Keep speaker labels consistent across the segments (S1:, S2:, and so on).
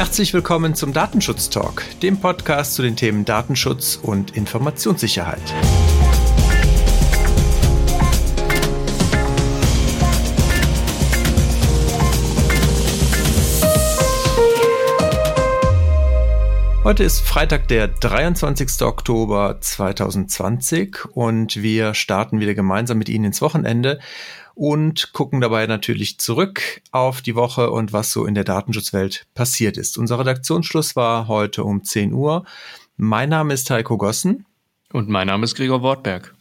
S1: Herzlich willkommen zum Datenschutz Talk, dem Podcast zu den Themen Datenschutz und Informationssicherheit. Heute ist Freitag, der 23. Oktober 2020 und wir starten wieder gemeinsam mit Ihnen ins Wochenende und gucken dabei natürlich zurück auf die Woche und was so in der Datenschutzwelt passiert ist. Unser Redaktionsschluss war heute um 10 Uhr. Mein Name ist Heiko Gossen.
S2: Und mein Name ist Gregor Wortberg.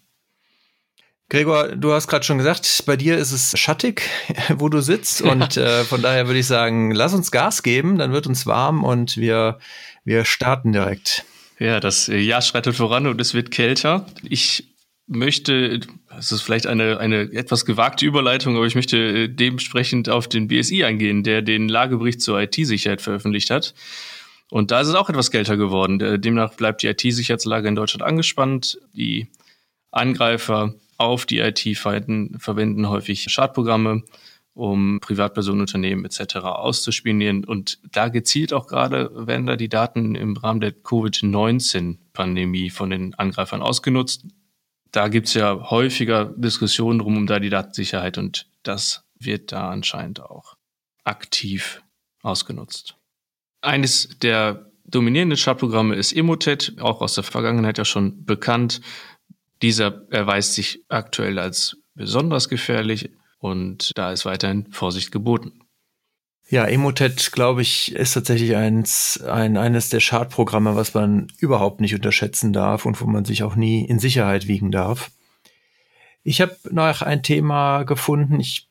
S1: Gregor, du hast gerade schon gesagt, bei dir ist es schattig, wo du sitzt. Und äh, von daher würde ich sagen, lass uns Gas geben, dann wird uns warm und wir, wir starten direkt.
S2: Ja, das Jahr schreitet voran und es wird kälter. Ich möchte, es ist vielleicht eine, eine etwas gewagte Überleitung, aber ich möchte äh, dementsprechend auf den BSI eingehen, der den Lagebericht zur IT-Sicherheit veröffentlicht hat. Und da ist es auch etwas kälter geworden. Demnach bleibt die IT-Sicherheitslage in Deutschland angespannt. Die Angreifer auf die IT verwenden häufig Schadprogramme, um Privatpersonen, Unternehmen etc. auszuspionieren. Und da gezielt auch gerade werden da die Daten im Rahmen der Covid-19-Pandemie von den Angreifern ausgenutzt da gibt's ja häufiger Diskussionen drum um da die Datensicherheit und das wird da anscheinend auch aktiv ausgenutzt. Eines der dominierenden Schadprogramme ist Emotet, auch aus der Vergangenheit ja schon bekannt. Dieser erweist sich aktuell als besonders gefährlich und da ist weiterhin Vorsicht geboten.
S1: Ja, Emotet, glaube ich, ist tatsächlich eins, ein, eines der Schadprogramme, was man überhaupt nicht unterschätzen darf und wo man sich auch nie in Sicherheit wiegen darf. Ich habe noch ein Thema gefunden. Ich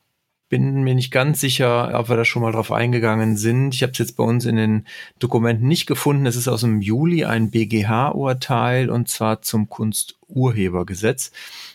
S1: bin mir nicht ganz sicher, ob wir da schon mal drauf eingegangen sind. Ich habe es jetzt bei uns in den Dokumenten nicht gefunden. Es ist aus dem Juli ein BGH-Urteil und zwar zum Kunsturhebergesetz.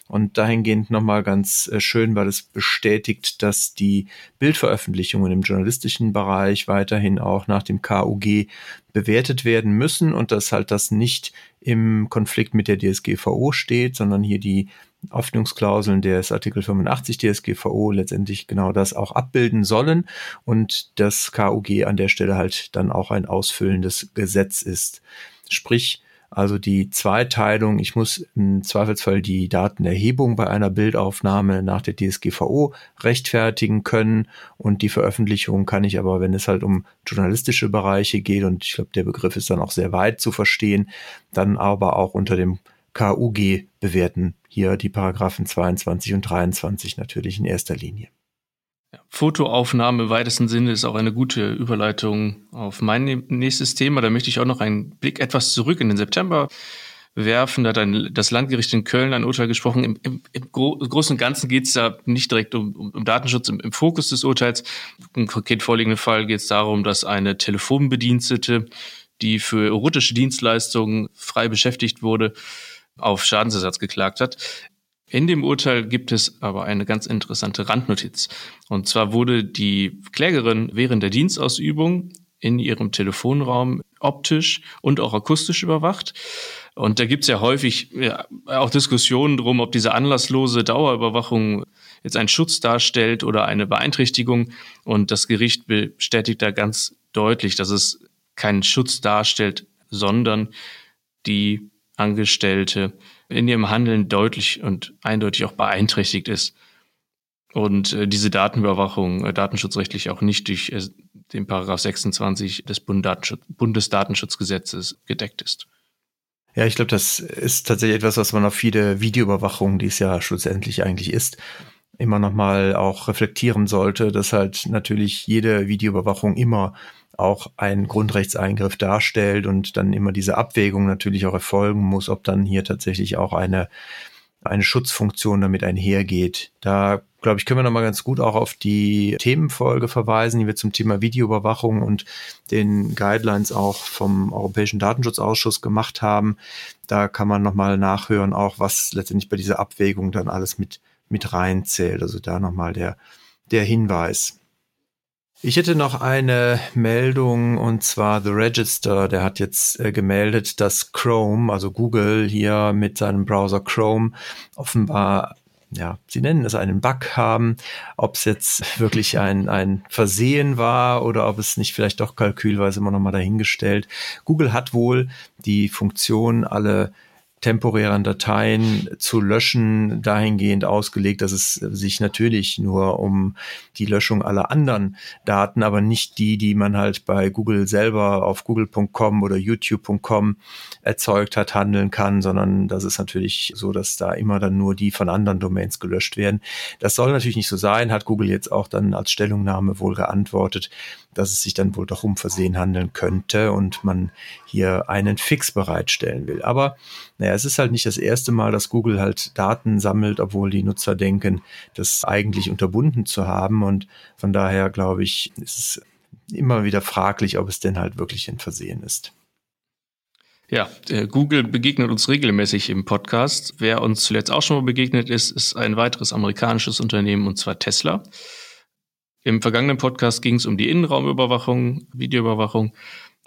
S1: Und dahingehend nochmal ganz äh, schön, weil es bestätigt, dass die Bildveröffentlichungen im journalistischen Bereich weiterhin auch nach dem KUG bewertet werden müssen und dass halt das nicht im Konflikt mit der DSGVO steht, sondern hier die Öffnungsklauseln des Artikel 85 DSGVO letztendlich genau das auch abbilden sollen und das KUG an der Stelle halt dann auch ein ausfüllendes Gesetz ist. Sprich, also die Zweiteilung, ich muss im Zweifelsfall die Datenerhebung bei einer Bildaufnahme nach der DSGVO rechtfertigen können und die Veröffentlichung kann ich aber, wenn es halt um journalistische Bereiche geht und ich glaube, der Begriff ist dann auch sehr weit zu verstehen, dann aber auch unter dem KUG bewerten. Hier die Paragraphen 22 und 23 natürlich in erster Linie.
S2: Fotoaufnahme im weitesten Sinne ist auch eine gute Überleitung auf mein nächstes Thema. Da möchte ich auch noch einen Blick etwas zurück in den September werfen. Da hat ein, das Landgericht in Köln ein Urteil gesprochen. Im, im, im Großen und Ganzen geht es da nicht direkt um, um, um Datenschutz im, im, Fokus des Urteils. Im konkret vorliegenden Fall geht es darum, dass eine Telefonbedienstete, die für erotische Dienstleistungen frei beschäftigt wurde, auf Schadensersatz geklagt hat. In dem Urteil gibt es aber eine ganz interessante Randnotiz. Und zwar wurde die Klägerin während der Dienstausübung in ihrem Telefonraum optisch und auch akustisch überwacht. Und da gibt es ja häufig ja, auch Diskussionen drum, ob diese anlasslose Dauerüberwachung jetzt einen Schutz darstellt oder eine Beeinträchtigung. Und das Gericht bestätigt da ganz deutlich, dass es keinen Schutz darstellt, sondern die Angestellte in ihrem Handeln deutlich und eindeutig auch beeinträchtigt ist. Und äh, diese Datenüberwachung äh, datenschutzrechtlich auch nicht durch äh, den Paragraph 26 des Bundesdatenschutz Bundesdatenschutzgesetzes gedeckt ist.
S1: Ja, ich glaube, das ist tatsächlich etwas, was man auf viele Videoüberwachungen, die es ja schlussendlich eigentlich ist, immer nochmal auch reflektieren sollte, dass halt natürlich jede Videoüberwachung immer auch ein Grundrechtseingriff darstellt und dann immer diese Abwägung natürlich auch erfolgen muss, ob dann hier tatsächlich auch eine, eine Schutzfunktion damit einhergeht. Da glaube ich, können wir nochmal ganz gut auch auf die Themenfolge verweisen, die wir zum Thema Videoüberwachung und den Guidelines auch vom Europäischen Datenschutzausschuss gemacht haben. Da kann man nochmal nachhören, auch was letztendlich bei dieser Abwägung dann alles mit, mit reinzählt. Also da nochmal der, der Hinweis. Ich hätte noch eine Meldung und zwar The Register, der hat jetzt äh, gemeldet, dass Chrome, also Google hier mit seinem Browser Chrome offenbar ja, Sie nennen es einen Bug haben, ob es jetzt wirklich ein, ein Versehen war oder ob es nicht vielleicht doch kalkülweise immer noch mal dahingestellt. Google hat wohl die Funktion, alle temporären Dateien zu löschen, dahingehend ausgelegt, dass es sich natürlich nur um die Löschung aller anderen Daten, aber nicht die, die man halt bei Google selber auf google.com oder youtube.com erzeugt hat, handeln kann, sondern das ist natürlich so, dass da immer dann nur die von anderen Domains gelöscht werden. Das soll natürlich nicht so sein, hat Google jetzt auch dann als Stellungnahme wohl geantwortet, dass es sich dann wohl doch um Versehen handeln könnte und man hier einen Fix bereitstellen will. Aber naja, es ist halt nicht das erste Mal, dass Google halt Daten sammelt, obwohl die Nutzer denken, das eigentlich unterbunden zu haben. Und von daher glaube ich, ist es immer wieder fraglich, ob es denn halt wirklich ein Versehen ist.
S2: Ja, Google begegnet uns regelmäßig im Podcast. Wer uns zuletzt auch schon mal begegnet ist, ist ein weiteres amerikanisches Unternehmen und zwar Tesla. Im vergangenen Podcast ging es um die Innenraumüberwachung, Videoüberwachung.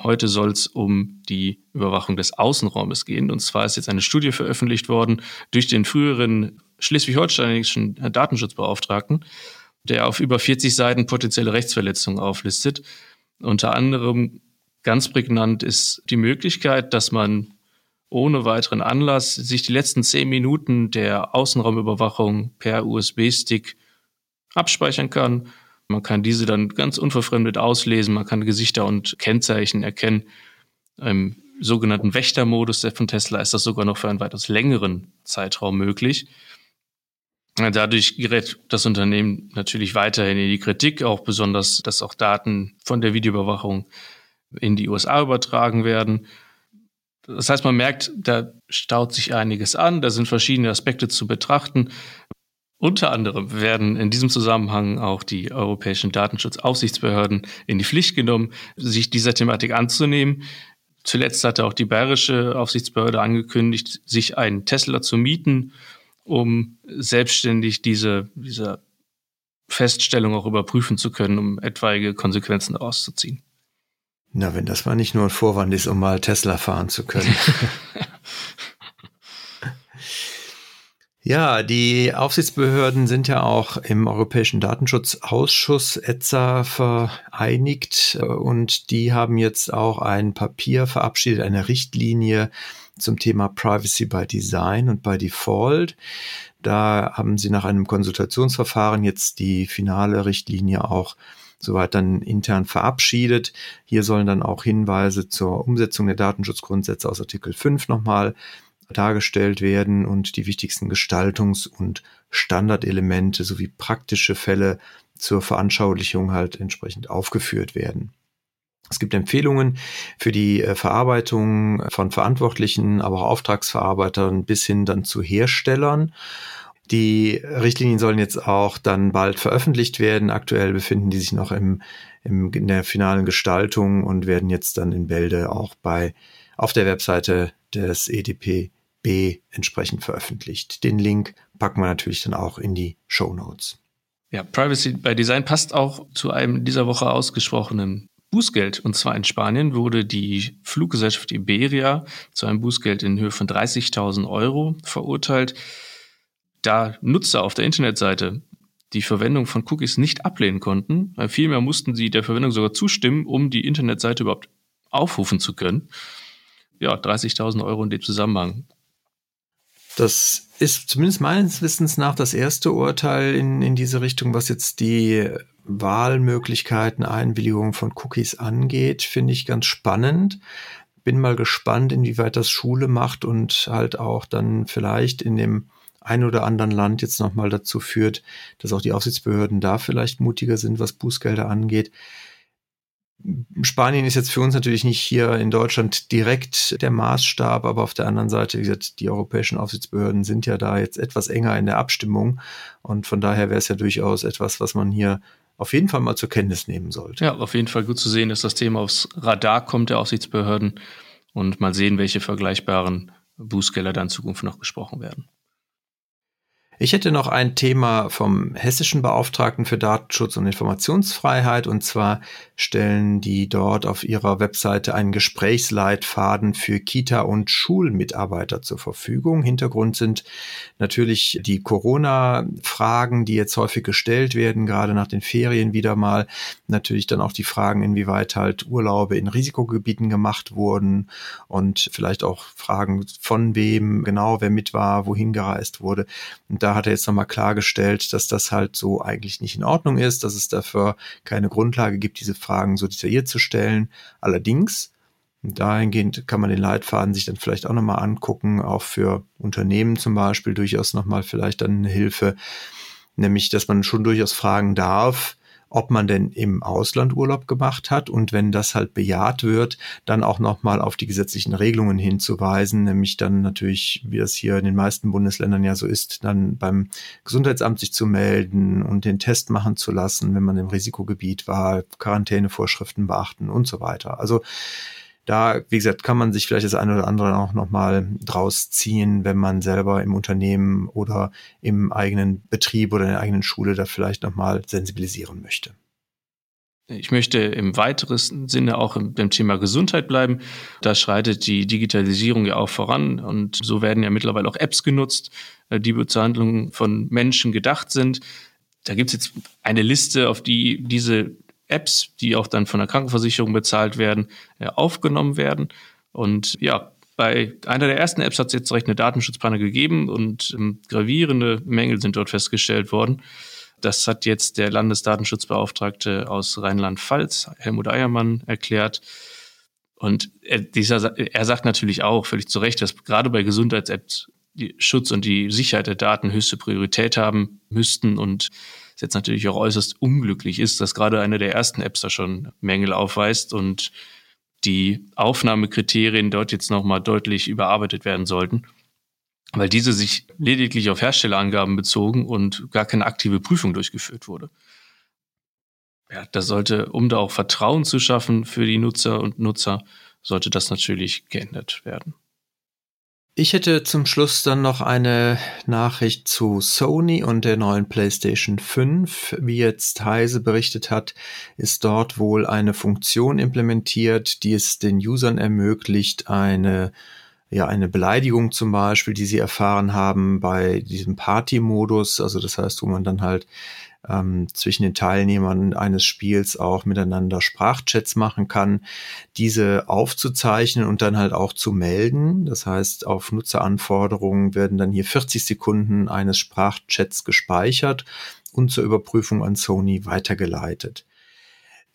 S2: Heute soll es um die Überwachung des Außenraumes gehen. Und zwar ist jetzt eine Studie veröffentlicht worden durch den früheren schleswig-holsteinischen Datenschutzbeauftragten, der auf über 40 Seiten potenzielle Rechtsverletzungen auflistet. Unter anderem ganz prägnant ist die Möglichkeit, dass man ohne weiteren Anlass sich die letzten zehn Minuten der Außenraumüberwachung per USB-Stick abspeichern kann man kann diese dann ganz unverfremdet auslesen, man kann Gesichter und Kennzeichen erkennen. Im sogenannten Wächtermodus von Tesla ist das sogar noch für einen weitaus längeren Zeitraum möglich. Dadurch gerät das Unternehmen natürlich weiterhin in die Kritik, auch besonders, dass auch Daten von der Videoüberwachung in die USA übertragen werden. Das heißt, man merkt, da staut sich einiges an, da sind verschiedene Aspekte zu betrachten. Unter anderem werden in diesem Zusammenhang auch die europäischen Datenschutzaufsichtsbehörden in die Pflicht genommen, sich dieser Thematik anzunehmen. Zuletzt hatte auch die bayerische Aufsichtsbehörde angekündigt, sich einen Tesla zu mieten, um selbstständig diese, diese Feststellung auch überprüfen zu können, um etwaige Konsequenzen daraus zu ziehen.
S1: Na, wenn das mal nicht nur ein Vorwand ist, um mal Tesla fahren zu können. Ja, die Aufsichtsbehörden sind ja auch im Europäischen Datenschutzausschuss ETSA vereinigt und die haben jetzt auch ein Papier verabschiedet, eine Richtlinie zum Thema Privacy by Design und by Default. Da haben sie nach einem Konsultationsverfahren jetzt die finale Richtlinie auch soweit dann intern verabschiedet. Hier sollen dann auch Hinweise zur Umsetzung der Datenschutzgrundsätze aus Artikel 5 nochmal dargestellt werden und die wichtigsten Gestaltungs- und Standardelemente sowie praktische Fälle zur Veranschaulichung halt entsprechend aufgeführt werden. Es gibt Empfehlungen für die äh, Verarbeitung von Verantwortlichen, aber auch Auftragsverarbeitern bis hin dann zu Herstellern. Die Richtlinien sollen jetzt auch dann bald veröffentlicht werden. Aktuell befinden die sich noch im, im, in der finalen Gestaltung und werden jetzt dann in Bälde auch bei auf der Webseite des EDP B entsprechend veröffentlicht. Den Link packen wir natürlich dann auch in die Show Notes.
S2: Ja, Privacy by Design passt auch zu einem dieser Woche ausgesprochenen Bußgeld. Und zwar in Spanien wurde die Fluggesellschaft Iberia zu einem Bußgeld in Höhe von 30.000 Euro verurteilt, da Nutzer auf der Internetseite die Verwendung von Cookies nicht ablehnen konnten. Vielmehr mussten sie der Verwendung sogar zustimmen, um die Internetseite überhaupt aufrufen zu können. Ja, 30.000 Euro in dem Zusammenhang.
S1: Das ist zumindest meines Wissens nach das erste Urteil in, in diese Richtung, was jetzt die Wahlmöglichkeiten, Einwilligung von Cookies angeht, finde ich ganz spannend. Bin mal gespannt, inwieweit das Schule macht und halt auch dann vielleicht in dem ein oder anderen Land jetzt nochmal dazu führt, dass auch die Aufsichtsbehörden da vielleicht mutiger sind, was Bußgelder angeht. Spanien ist jetzt für uns natürlich nicht hier in Deutschland direkt der Maßstab, aber auf der anderen Seite, wie gesagt, die europäischen Aufsichtsbehörden sind ja da jetzt etwas enger in der Abstimmung und von daher wäre es ja durchaus etwas, was man hier auf jeden Fall mal zur Kenntnis nehmen sollte.
S2: Ja, auf jeden Fall gut zu sehen, dass das Thema aufs Radar kommt der Aufsichtsbehörden und mal sehen, welche vergleichbaren Bußgelder dann in Zukunft noch gesprochen werden.
S1: Ich hätte noch ein Thema vom hessischen Beauftragten für Datenschutz und Informationsfreiheit. Und zwar stellen die dort auf ihrer Webseite einen Gesprächsleitfaden für Kita- und Schulmitarbeiter zur Verfügung. Hintergrund sind natürlich die Corona-Fragen, die jetzt häufig gestellt werden, gerade nach den Ferien wieder mal. Natürlich dann auch die Fragen, inwieweit halt Urlaube in Risikogebieten gemacht wurden und vielleicht auch Fragen von wem genau, wer mit war, wohin gereist wurde. Und da hat er jetzt nochmal klargestellt, dass das halt so eigentlich nicht in Ordnung ist, dass es dafür keine Grundlage gibt, diese Fragen so detailliert zu stellen. Allerdings, dahingehend kann man den Leitfaden sich dann vielleicht auch nochmal angucken, auch für Unternehmen zum Beispiel durchaus nochmal vielleicht dann eine Hilfe, nämlich, dass man schon durchaus fragen darf, ob man denn im Ausland Urlaub gemacht hat und wenn das halt bejaht wird, dann auch nochmal auf die gesetzlichen Regelungen hinzuweisen, nämlich dann natürlich, wie das hier in den meisten Bundesländern ja so ist, dann beim Gesundheitsamt sich zu melden und den Test machen zu lassen, wenn man im Risikogebiet war, Quarantänevorschriften beachten und so weiter. Also da, wie gesagt, kann man sich vielleicht das eine oder andere auch nochmal draus ziehen, wenn man selber im Unternehmen oder im eigenen Betrieb oder in der eigenen Schule da vielleicht nochmal sensibilisieren möchte.
S2: Ich möchte im weiteren Sinne auch beim Thema Gesundheit bleiben. Da schreitet die Digitalisierung ja auch voran und so werden ja mittlerweile auch Apps genutzt, äh, die zur Handlung von Menschen gedacht sind. Da gibt es jetzt eine Liste, auf die diese Apps, die auch dann von der Krankenversicherung bezahlt werden, äh, aufgenommen werden. Und ja, bei einer der ersten Apps hat es jetzt direkt eine Datenschutzpanne gegeben und ähm, gravierende Mängel sind dort festgestellt worden. Das hat jetzt der Landesdatenschutzbeauftragte aus Rheinland-Pfalz, Helmut Eiermann, erklärt. Und er, dieser, er sagt natürlich auch völlig zu Recht, dass gerade bei Gesundheits-Apps die Schutz und die Sicherheit der Daten höchste Priorität haben müssten und es jetzt natürlich auch äußerst unglücklich ist, dass gerade eine der ersten Apps da schon Mängel aufweist und die Aufnahmekriterien dort jetzt nochmal deutlich überarbeitet werden sollten, weil diese sich lediglich auf Herstellerangaben bezogen und gar keine aktive Prüfung durchgeführt wurde. Ja, das sollte, um da auch Vertrauen zu schaffen für die Nutzer und Nutzer, sollte das natürlich geändert werden.
S1: Ich hätte zum Schluss dann noch eine Nachricht zu Sony und der neuen PlayStation 5. Wie jetzt Heise berichtet hat, ist dort wohl eine Funktion implementiert, die es den Usern ermöglicht, eine ja, eine Beleidigung zum Beispiel, die sie erfahren haben bei diesem Party-Modus, also das heißt, wo man dann halt ähm, zwischen den Teilnehmern eines Spiels auch miteinander Sprachchats machen kann, diese aufzuzeichnen und dann halt auch zu melden. Das heißt, auf Nutzeranforderungen werden dann hier 40 Sekunden eines Sprachchats gespeichert und zur Überprüfung an Sony weitergeleitet.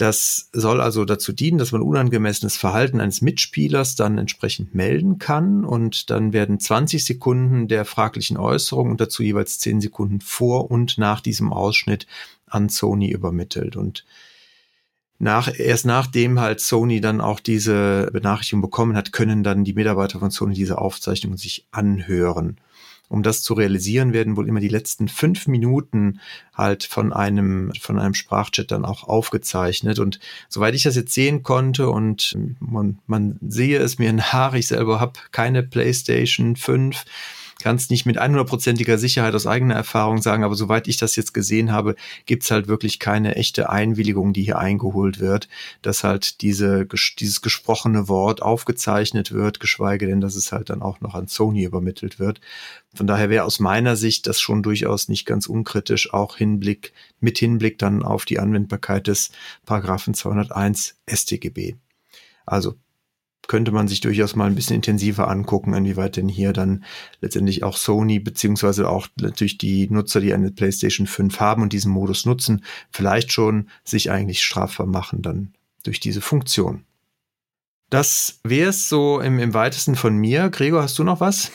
S1: Das soll also dazu dienen, dass man unangemessenes Verhalten eines Mitspielers dann entsprechend melden kann und dann werden 20 Sekunden der fraglichen Äußerung und dazu jeweils 10 Sekunden vor und nach diesem Ausschnitt an Sony übermittelt. Und nach, erst nachdem halt Sony dann auch diese Benachrichtigung bekommen hat, können dann die Mitarbeiter von Sony diese Aufzeichnung sich anhören um das zu realisieren, werden wohl immer die letzten fünf Minuten halt von einem, von einem Sprachchat dann auch aufgezeichnet. Und soweit ich das jetzt sehen konnte und man, man sehe es mir nach, ich selber habe keine PlayStation 5, kann es nicht mit 100%iger Sicherheit aus eigener Erfahrung sagen, aber soweit ich das jetzt gesehen habe, gibt's halt wirklich keine echte Einwilligung, die hier eingeholt wird, dass halt diese, dieses gesprochene Wort aufgezeichnet wird, geschweige denn, dass es halt dann auch noch an Sony übermittelt wird. Von daher wäre aus meiner Sicht das schon durchaus nicht ganz unkritisch, auch Hinblick, mit Hinblick dann auf die Anwendbarkeit des Paragraphen 201 StGB. Also könnte man sich durchaus mal ein bisschen intensiver angucken, inwieweit denn hier dann letztendlich auch Sony beziehungsweise auch natürlich die Nutzer, die eine PlayStation 5 haben und diesen Modus nutzen, vielleicht schon sich eigentlich strafbar machen dann durch diese Funktion. Das wäre es so im, im weitesten von mir. Gregor, hast du noch was?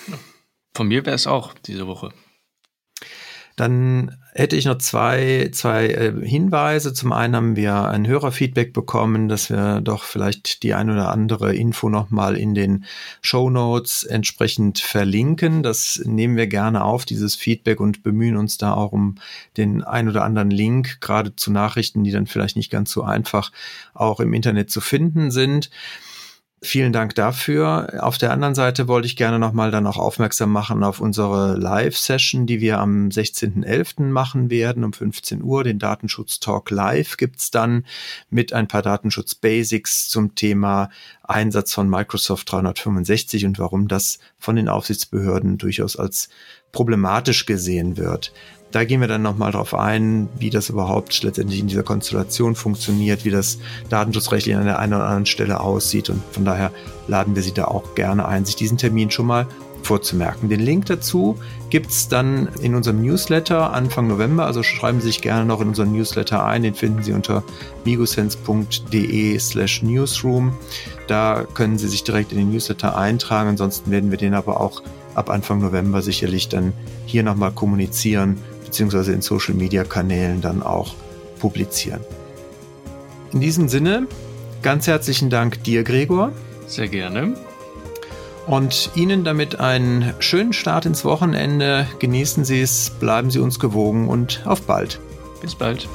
S2: Von mir wäre es auch diese Woche.
S1: Dann hätte ich noch zwei, zwei äh, Hinweise. Zum einen haben wir ein Hörerfeedback bekommen, dass wir doch vielleicht die ein oder andere Info nochmal in den Show Notes entsprechend verlinken. Das nehmen wir gerne auf, dieses Feedback und bemühen uns da auch um den ein oder anderen Link, gerade zu Nachrichten, die dann vielleicht nicht ganz so einfach auch im Internet zu finden sind. Vielen Dank dafür. Auf der anderen Seite wollte ich gerne nochmal dann auch aufmerksam machen auf unsere Live-Session, die wir am 16.11. machen werden um 15 Uhr. Den Datenschutz-Talk Live gibt's dann mit ein paar Datenschutz-Basics zum Thema Einsatz von Microsoft 365 und warum das von den Aufsichtsbehörden durchaus als problematisch gesehen wird. Da gehen wir dann nochmal drauf ein, wie das überhaupt letztendlich in dieser Konstellation funktioniert, wie das datenschutzrechtlich an der einen oder anderen Stelle aussieht. Und von daher laden wir Sie da auch gerne ein, sich diesen Termin schon mal vorzumerken. Den Link dazu gibt's dann in unserem Newsletter Anfang November. Also schreiben Sie sich gerne noch in unseren Newsletter ein. Den finden Sie unter migosense.de slash newsroom. Da können Sie sich direkt in den Newsletter eintragen. Ansonsten werden wir den aber auch ab Anfang November sicherlich dann hier nochmal kommunizieren beziehungsweise in Social-Media-Kanälen dann auch publizieren. In diesem Sinne, ganz herzlichen Dank dir, Gregor.
S2: Sehr gerne.
S1: Und Ihnen damit einen schönen Start ins Wochenende. Genießen Sie es, bleiben Sie uns gewogen und auf bald.
S2: Bis bald.